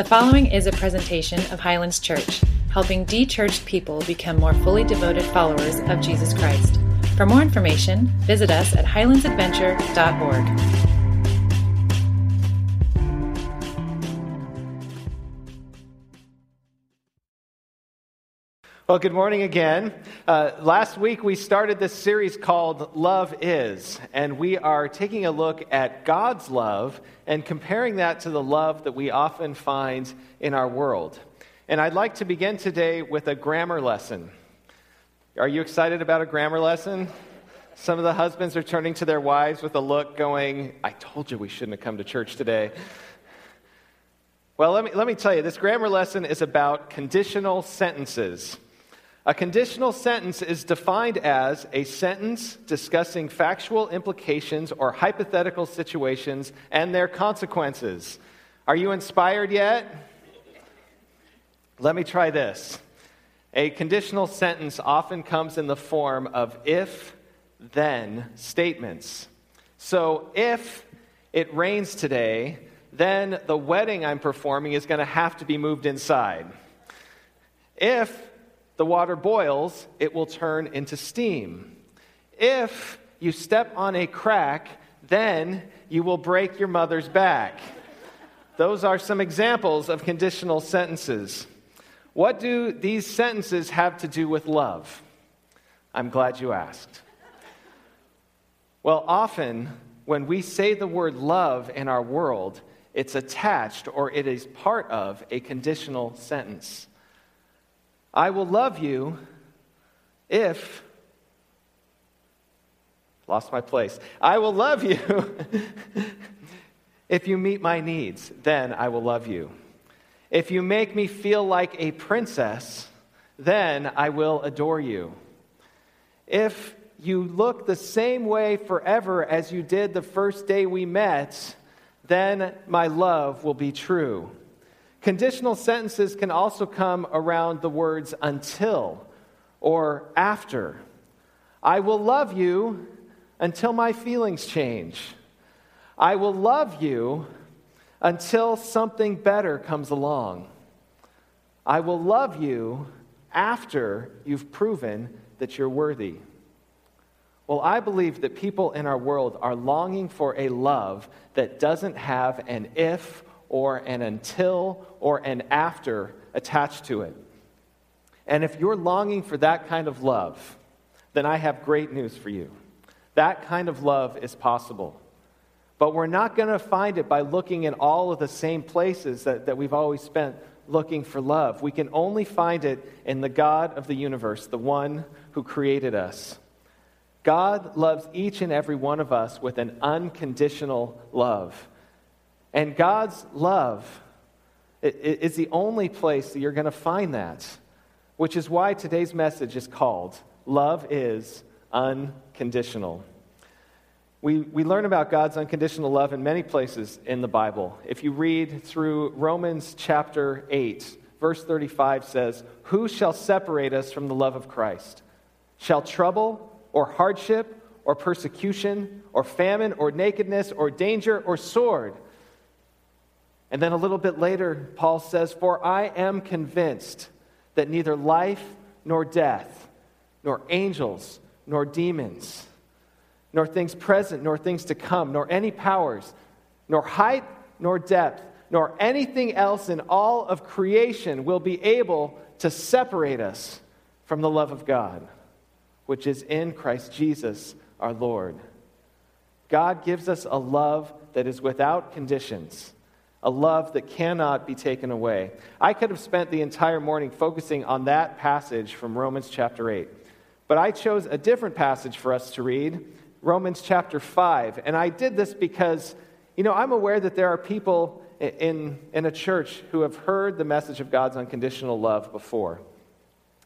The following is a presentation of Highlands Church, helping de churched people become more fully devoted followers of Jesus Christ. For more information, visit us at highlandsadventure.org. Well, good morning again. Uh, last week we started this series called Love Is, and we are taking a look at God's love and comparing that to the love that we often find in our world. And I'd like to begin today with a grammar lesson. Are you excited about a grammar lesson? Some of the husbands are turning to their wives with a look going, I told you we shouldn't have come to church today. Well, let me, let me tell you, this grammar lesson is about conditional sentences. A conditional sentence is defined as a sentence discussing factual implications or hypothetical situations and their consequences. Are you inspired yet? Let me try this. A conditional sentence often comes in the form of if then statements. So, if it rains today, then the wedding I'm performing is going to have to be moved inside. If the water boils, it will turn into steam. If you step on a crack, then you will break your mother's back. Those are some examples of conditional sentences. What do these sentences have to do with love? I'm glad you asked. Well, often when we say the word love in our world, it's attached or it is part of a conditional sentence. I will love you if. Lost my place. I will love you if you meet my needs. Then I will love you. If you make me feel like a princess, then I will adore you. If you look the same way forever as you did the first day we met, then my love will be true. Conditional sentences can also come around the words until or after. I will love you until my feelings change. I will love you until something better comes along. I will love you after you've proven that you're worthy. Well, I believe that people in our world are longing for a love that doesn't have an if or an until or an after attached to it. And if you're longing for that kind of love, then I have great news for you. That kind of love is possible. But we're not going to find it by looking in all of the same places that, that we've always spent looking for love. We can only find it in the God of the universe, the one who created us. God loves each and every one of us with an unconditional love. And God's love is the only place that you're going to find that, which is why today's message is called Love is Unconditional. We, we learn about God's unconditional love in many places in the Bible. If you read through Romans chapter 8, verse 35 says, Who shall separate us from the love of Christ? Shall trouble or hardship or persecution or famine or nakedness or danger or sword? And then a little bit later, Paul says, For I am convinced that neither life nor death, nor angels, nor demons, nor things present, nor things to come, nor any powers, nor height, nor depth, nor anything else in all of creation will be able to separate us from the love of God, which is in Christ Jesus our Lord. God gives us a love that is without conditions a love that cannot be taken away. I could have spent the entire morning focusing on that passage from Romans chapter 8, but I chose a different passage for us to read, Romans chapter 5. And I did this because, you know, I'm aware that there are people in, in a church who have heard the message of God's unconditional love before.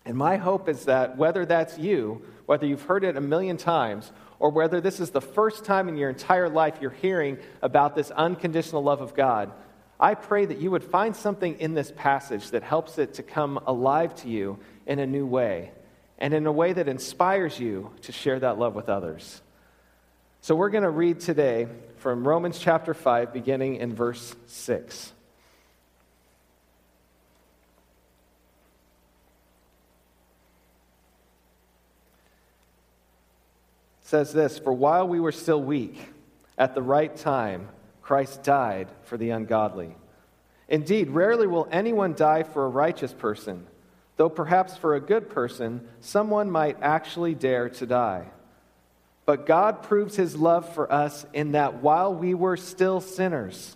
And my hope is that whether that's you, whether you've heard it a million times, or whether this is the first time in your entire life you're hearing about this unconditional love of God, I pray that you would find something in this passage that helps it to come alive to you in a new way and in a way that inspires you to share that love with others. So we're going to read today from Romans chapter 5, beginning in verse 6. Says this, for while we were still weak, at the right time, Christ died for the ungodly. Indeed, rarely will anyone die for a righteous person, though perhaps for a good person, someone might actually dare to die. But God proves his love for us in that while we were still sinners,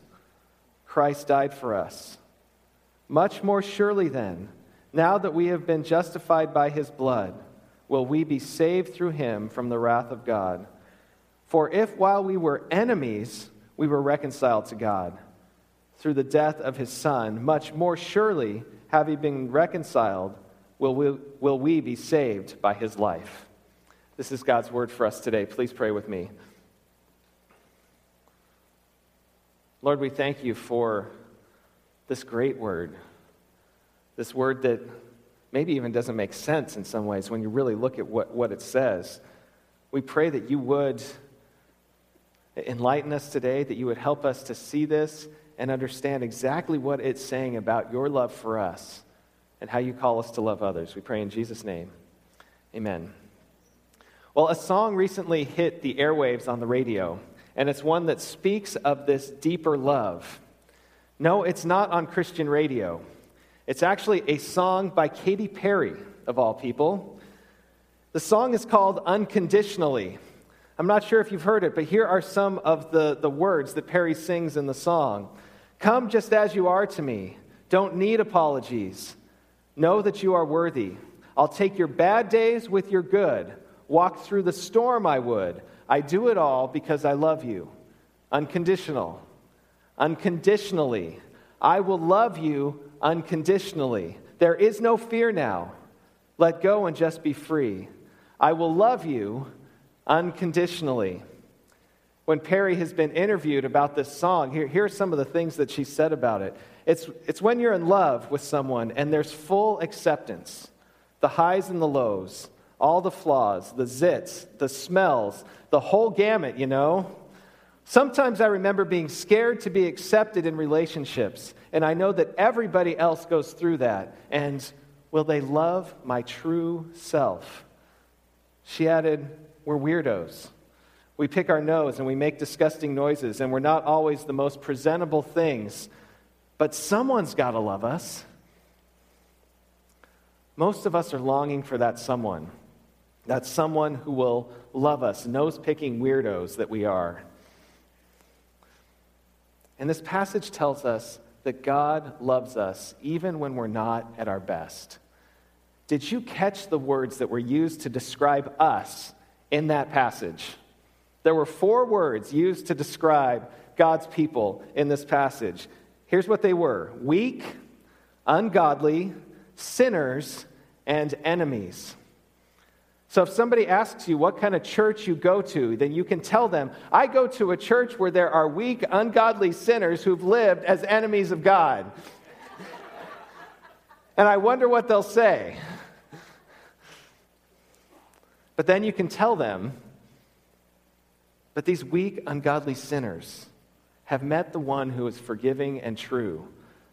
Christ died for us. Much more surely, then, now that we have been justified by his blood, will we be saved through him from the wrath of God. For if while we were enemies, we were reconciled to God through the death of his Son, much more surely, having been reconciled, will we, will we be saved by his life. This is God's word for us today. Please pray with me. Lord, we thank you for this great word, this word that maybe even doesn't make sense in some ways when you really look at what, what it says. We pray that you would enlighten us today, that you would help us to see this and understand exactly what it's saying about your love for us and how you call us to love others. We pray in Jesus' name. Amen. Well, a song recently hit the airwaves on the radio, and it's one that speaks of this deeper love. No, it's not on Christian radio. It's actually a song by Katy Perry, of all people. The song is called Unconditionally. I'm not sure if you've heard it, but here are some of the, the words that Perry sings in the song Come just as you are to me. Don't need apologies. Know that you are worthy. I'll take your bad days with your good. Walk through the storm, I would. I do it all because I love you. Unconditional. Unconditionally. I will love you unconditionally. There is no fear now. Let go and just be free. I will love you unconditionally. When Perry has been interviewed about this song, here, here are some of the things that she said about it. It's, it's when you're in love with someone and there's full acceptance the highs and the lows, all the flaws, the zits, the smells, the whole gamut, you know? Sometimes I remember being scared to be accepted in relationships, and I know that everybody else goes through that. And will they love my true self? She added, we're weirdos. We pick our nose and we make disgusting noises, and we're not always the most presentable things, but someone's got to love us. Most of us are longing for that someone, that someone who will love us, nose picking weirdos that we are. And this passage tells us that God loves us even when we're not at our best. Did you catch the words that were used to describe us in that passage. There were four words used to describe God's people in this passage. Here's what they were weak, ungodly, sinners, and enemies. So if somebody asks you what kind of church you go to, then you can tell them, I go to a church where there are weak, ungodly sinners who've lived as enemies of God. and I wonder what they'll say. But then you can tell them, but these weak, ungodly sinners have met the one who is forgiving and true,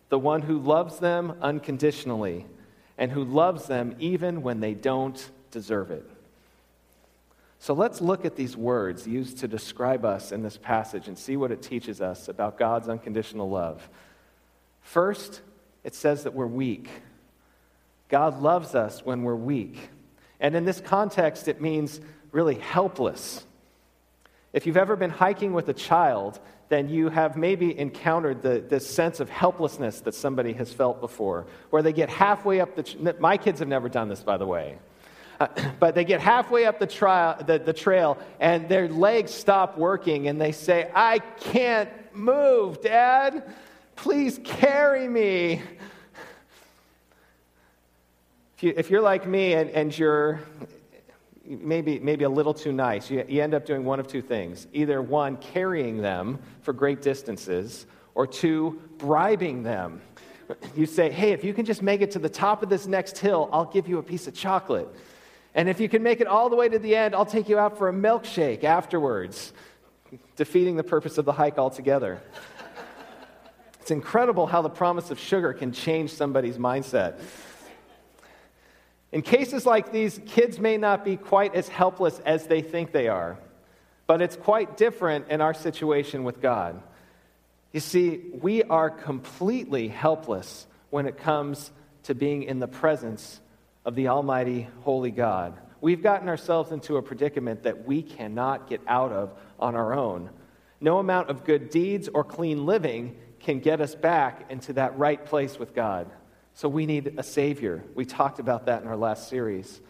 the one who loves them unconditionally, and who loves them even when they don't deserve it. So let's look at these words used to describe us in this passage and see what it teaches us about God's unconditional love. First, it says that we're weak. God loves us when we're weak. And in this context, it means really helpless. If you've ever been hiking with a child, then you have maybe encountered the, this sense of helplessness that somebody has felt before, where they get halfway up the. My kids have never done this, by the way. Uh, but they get halfway up the, tri- the, the trail and their legs stop working and they say, I can't move, Dad. Please carry me. If, you, you're like me and, and you're maybe, maybe a little too nice, you, you end up doing one of two things. Either one, carrying them for great distances, or two, bribing them. You say, hey, if you can just make it to the top of this next hill, I'll give you a piece of chocolate. And if you can make it all the way to the end, I'll take you out for a milkshake afterwards, defeating the purpose of the hike altogether. it's incredible how the promise of sugar can change somebody's mindset. In cases like these, kids may not be quite as helpless as they think they are, but it's quite different in our situation with God. You see, we are completely helpless when it comes to being in the presence of the Almighty, Holy God. We've gotten ourselves into a predicament that we cannot get out of on our own. No amount of good deeds or clean living can get us back into that right place with God. So we need a Savior. We talked about that in our last series.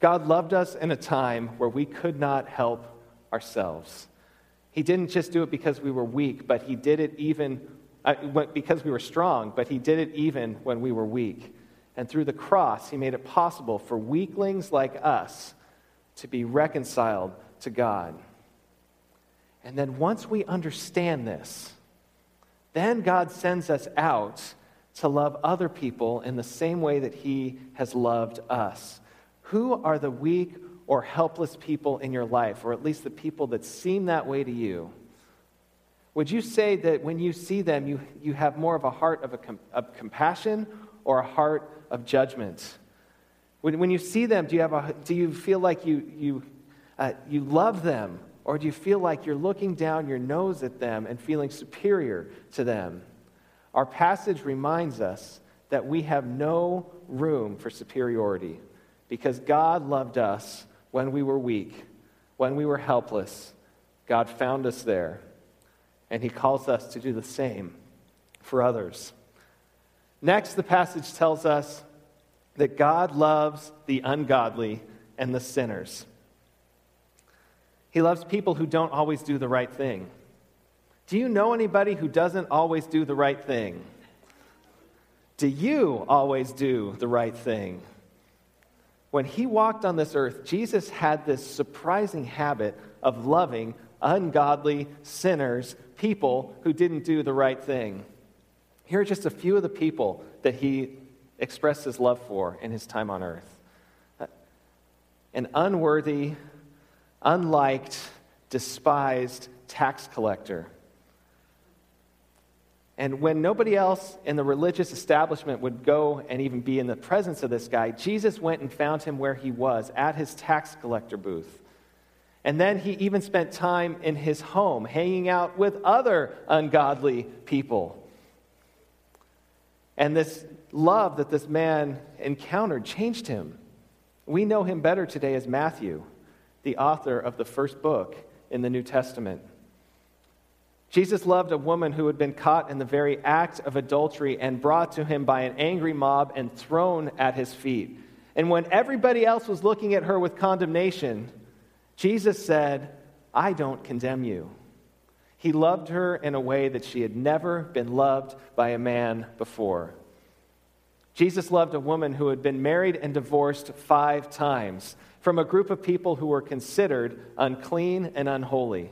God loved us in a time where we could not help ourselves. He didn't just do it because we were weak, but He did it even uh, because we were strong, but He did it even when we were weak. And through the cross, He made it possible for weaklings like us to be reconciled to God. And then once we understand this, then God sends us out to love other people in the same way that He has loved us. Who are the weak or helpless people in your life, or at least the people that seem that way to you? Would you say that when you see them, you, you have more of a heart of, a com- of compassion or a heart of judgment? When, when you see them, do you, have a, do you feel like you, you, uh, you love them, or do you feel like you're looking down your nose at them and feeling superior to them? Our passage reminds us that we have no room for superiority because God loved us when we were weak, when we were helpless. God found us there, and He calls us to do the same for others. Next, the passage tells us that God loves the ungodly and the sinners. He loves people who don't always do the right thing. Do you know anybody who doesn't always do the right thing? Do you always do the right thing? When he walked on this earth, Jesus had this surprising habit of loving ungodly sinners, people who didn't do the right thing. Here are just a few of the people that he expressed his love for in his time on earth an unworthy, unliked, despised tax collector and when nobody else in the religious establishment would go and even be in the presence of this guy, Jesus went and found him where he was, at his tax collector booth. And then he even spent time in his home, hanging out with other ungodly people. And this love that this man encountered changed him. We know him better today as Matthew, the author of the first book in the New Testament. Jesus loved a woman who had been caught in the very act of adultery and brought to him by an angry mob and thrown at his feet. And when everybody else was looking at her with condemnation, Jesus said, I don't condemn you. He loved her in a way that she had never been loved by a man before. Jesus loved a woman who had been married and divorced five times from a group of people who were considered unclean and unholy.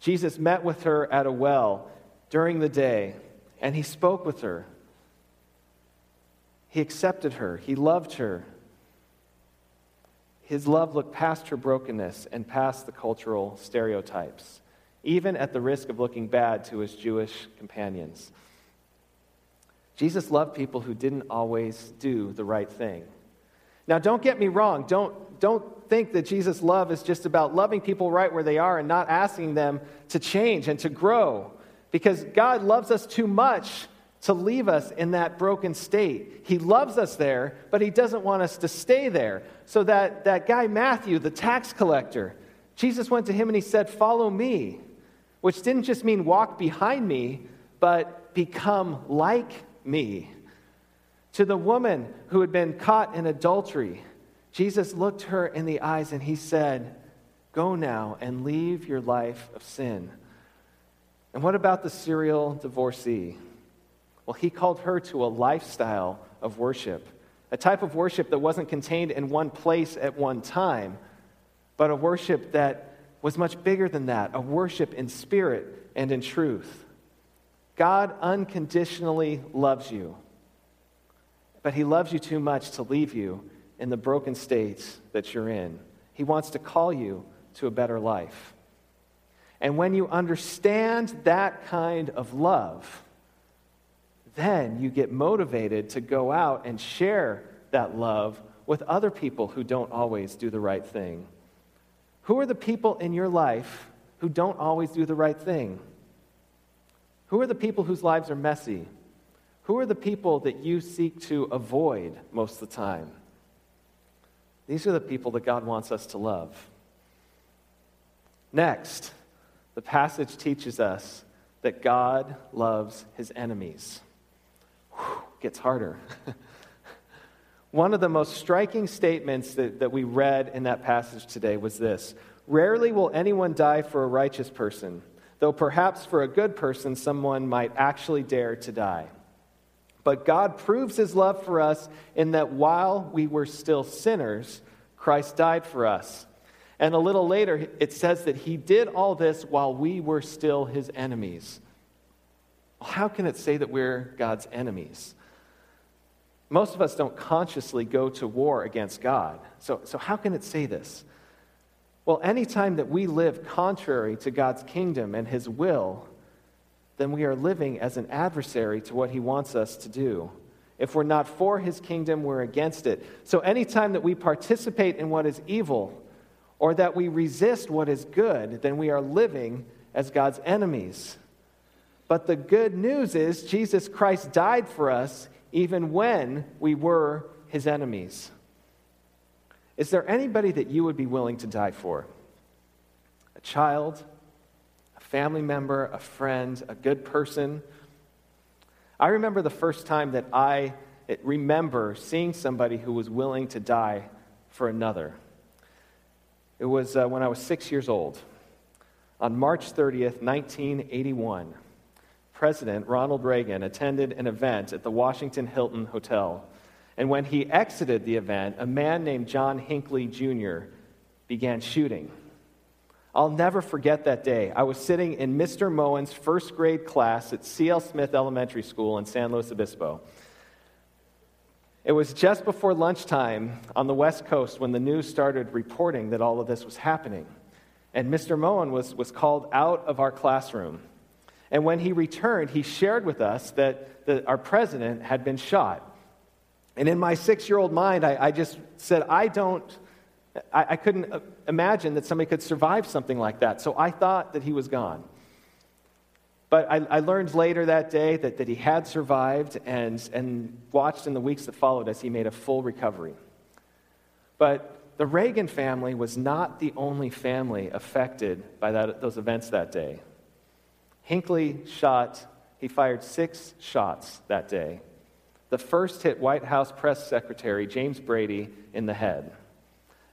Jesus met with her at a well during the day, and he spoke with her. He accepted her, he loved her. His love looked past her brokenness and past the cultural stereotypes, even at the risk of looking bad to his Jewish companions. Jesus loved people who didn't always do the right thing. Now, don't get me wrong. Don't, don't think that Jesus' love is just about loving people right where they are and not asking them to change and to grow. Because God loves us too much to leave us in that broken state. He loves us there, but He doesn't want us to stay there. So, that, that guy Matthew, the tax collector, Jesus went to him and he said, Follow me, which didn't just mean walk behind me, but become like me. To the woman who had been caught in adultery, Jesus looked her in the eyes and he said, Go now and leave your life of sin. And what about the serial divorcee? Well, he called her to a lifestyle of worship, a type of worship that wasn't contained in one place at one time, but a worship that was much bigger than that, a worship in spirit and in truth. God unconditionally loves you, but he loves you too much to leave you in the broken states that you're in. He wants to call you to a better life. And when you understand that kind of love, then you get motivated to go out and share that love with other people who don't always do the right thing? Who are the people in your life who don't always do the right thing? Who are the people whose lives are messy? Who are the people that you seek to avoid most of the time? These are the people that God wants us to love. Next, the passage teaches us that God loves his enemies. Whew, gets harder. One of the most striking statements that, that we read in that passage today was this Rarely will anyone die for a righteous person, though perhaps for a good person, someone might actually dare to die. But God proves his love for us in that while we were still sinners, Christ died for us. And a little later, it says that he did all this while we were still his enemies. How can it say that we're God's enemies? Most of us don't consciously go to war against God. So, so how can it say this? Well, anytime that we live contrary to God's kingdom and his will, then we are living as an adversary to what he wants us to do. If we're not for his kingdom, we're against it. So anytime that we participate in what is evil or that we resist what is good, then we are living as God's enemies. But the good news is Jesus Christ died for us even when we were his enemies. Is there anybody that you would be willing to die for? A child, family member, a friend, a good person? I remember the first time that I remember seeing somebody who was willing to die for another. It was uh, when I was six years old. On March 30th, 1981. President Ronald Reagan attended an event at the Washington Hilton Hotel. And when he exited the event, a man named John Hinckley Jr. began shooting. I'll never forget that day. I was sitting in Mr. Moen's first grade class at C.L. Smith Elementary School in San Luis Obispo. It was just before lunchtime on the West Coast when the news started reporting that all of this was happening. And Mr. Moen was, was called out of our classroom. And when he returned, he shared with us that, that our president had been shot. And in my six year old mind, I, I, just said, I don't, I, I couldn't uh, imagine that somebody could survive something like that. So I thought that he was gone. But I, I, learned later that day that, that he had survived and, and watched in the weeks that followed as he made a full recovery. But the Reagan family was not the only family affected by that, those events that day. Hinckley shot, he fired six shots that day. The first hit White House press secretary James Brady in the head.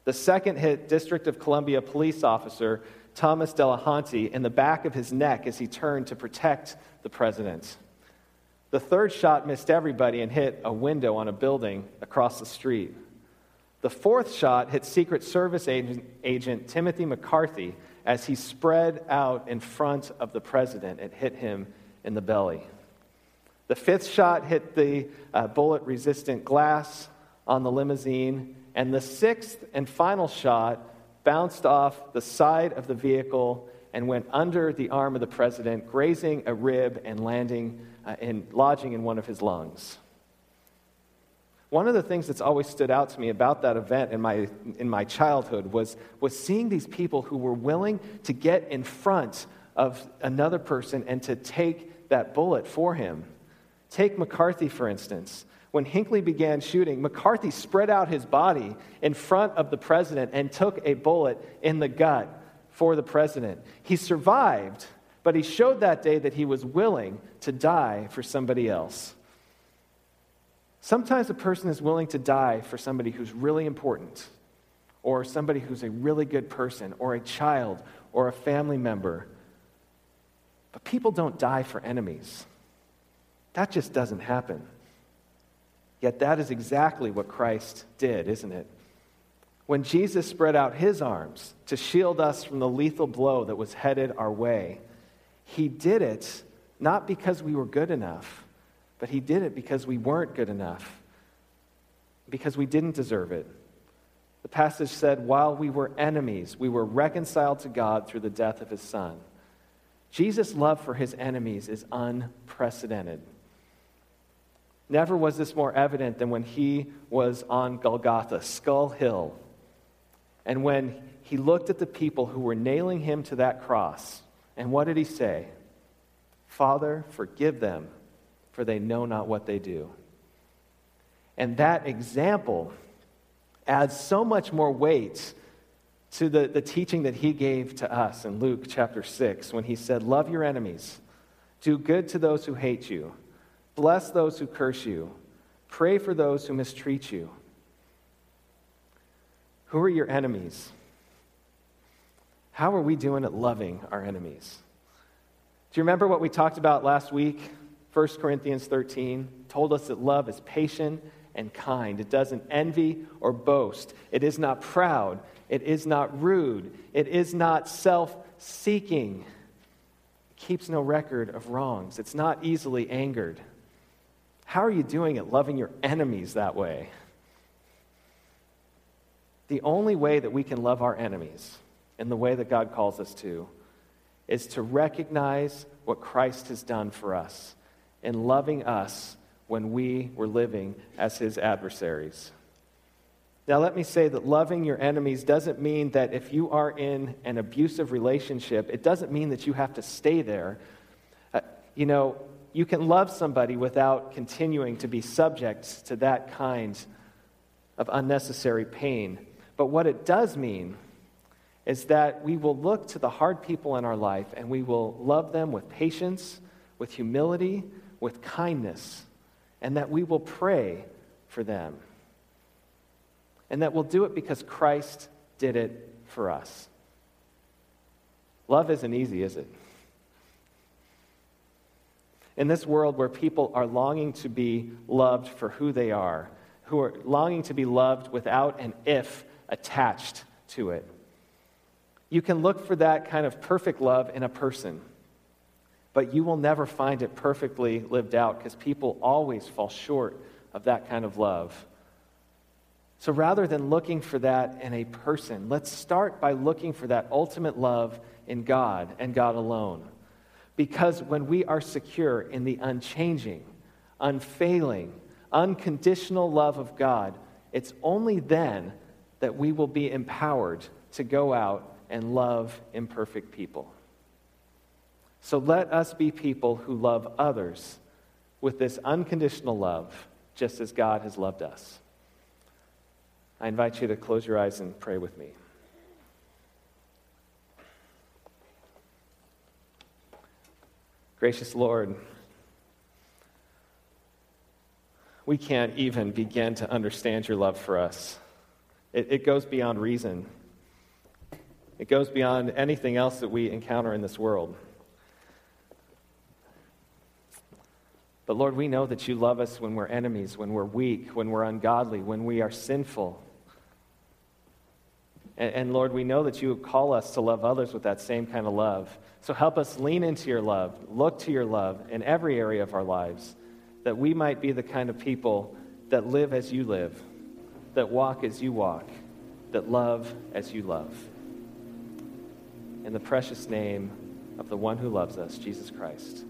The second hit District of Columbia police officer Thomas Delahanty in the back of his neck as he turned to protect the president. The third shot missed everybody and hit a window on a building across the street. The fourth shot hit Secret Service agent, agent Timothy McCarthy as he spread out in front of the president. It hit him in the belly. The fifth shot hit the uh, bullet resistant glass on the limousine. And the sixth and final shot bounced off the side of the vehicle and went under the arm of the president, grazing a rib and landing uh, and lodging in one of his lungs. One of the things that's always stood out to me about that event in my, in my childhood was, was seeing these people who were willing to get in front of another person and to take that bullet for him. Take McCarthy, for instance. When Hinckley began shooting, McCarthy spread out his body in front of the president and took a bullet in the gut for the president. He survived, but he showed that day that he was willing to die for somebody else. Sometimes a person is willing to die for somebody who's really important, or somebody who's a really good person, or a child, or a family member. But people don't die for enemies. That just doesn't happen. Yet that is exactly what Christ did, isn't it? When Jesus spread out his arms to shield us from the lethal blow that was headed our way, he did it not because we were good enough but he did it because we weren't good enough, because we didn't deserve it. The passage said, while we were enemies, we were reconciled to God through the death of his son. Jesus' love for his enemies is unprecedented. Never was this more evident than when he was on Golgotha, Skull Hill, and when he looked at the people who were nailing him to that cross. And what did he say? Father, forgive them, for they know not what they do. And that example adds so much more weight to the, the teaching that he gave to us in Luke chapter 6 when he said, Love your enemies, do good to those who hate you, bless those who curse you, pray for those who mistreat you. Who are your enemies? How are we doing at loving our enemies? Do you remember what we talked about last week? 1 Corinthians 13 told us that love is patient and kind. It doesn't envy or boast. It is not proud. It is not rude. It is not self seeking. It keeps no record of wrongs. It's not easily angered. How are you doing at loving your enemies that way? The only way that we can love our enemies in the way that God calls us to is to recognize what Christ has done for us in loving us when we were living as his adversaries. Now, let me say that loving your enemies doesn't mean that if you are in an abusive relationship, it doesn't mean that you have to stay there. Uh, you know, you can love somebody without continuing to be subject to that kind of unnecessary pain. But what it does mean is that we will look to the hard people in our life and we will love them with patience, with humility, with kindness, and that we will pray for them. And that we'll do it because Christ did it for us. Love isn't easy, is it? In this world where people are longing to be loved for who they are, who are longing to be loved without an if attached to it, you can look for that kind of perfect love in a person, but you will never find it perfectly lived out because people always fall short of that kind of love. So rather than looking for that in a person, let's start by looking for that ultimate love in God and God alone. Because when we are secure in the unchanging, unfailing, unconditional love of God, it's only then that we will be empowered to go out and love imperfect people. So let us be people who love others with this unconditional love, just as God has loved us. I invite you to close your eyes and pray with me. Gracious Lord, we can't even begin to understand your love for us. It, it goes beyond reason. It goes beyond anything else that we encounter in this world. But Lord, we know that you love us when we're enemies, when we're weak, when we're ungodly, when we are sinful. And, and, Lord, we know that you call us to love others with that same kind of love. So help us lean into your love, look to your love in every area of our lives, that we might be the kind of people that live as you live, that walk as you walk, that love as you love in the precious name of the one who loves us, Jesus Christ.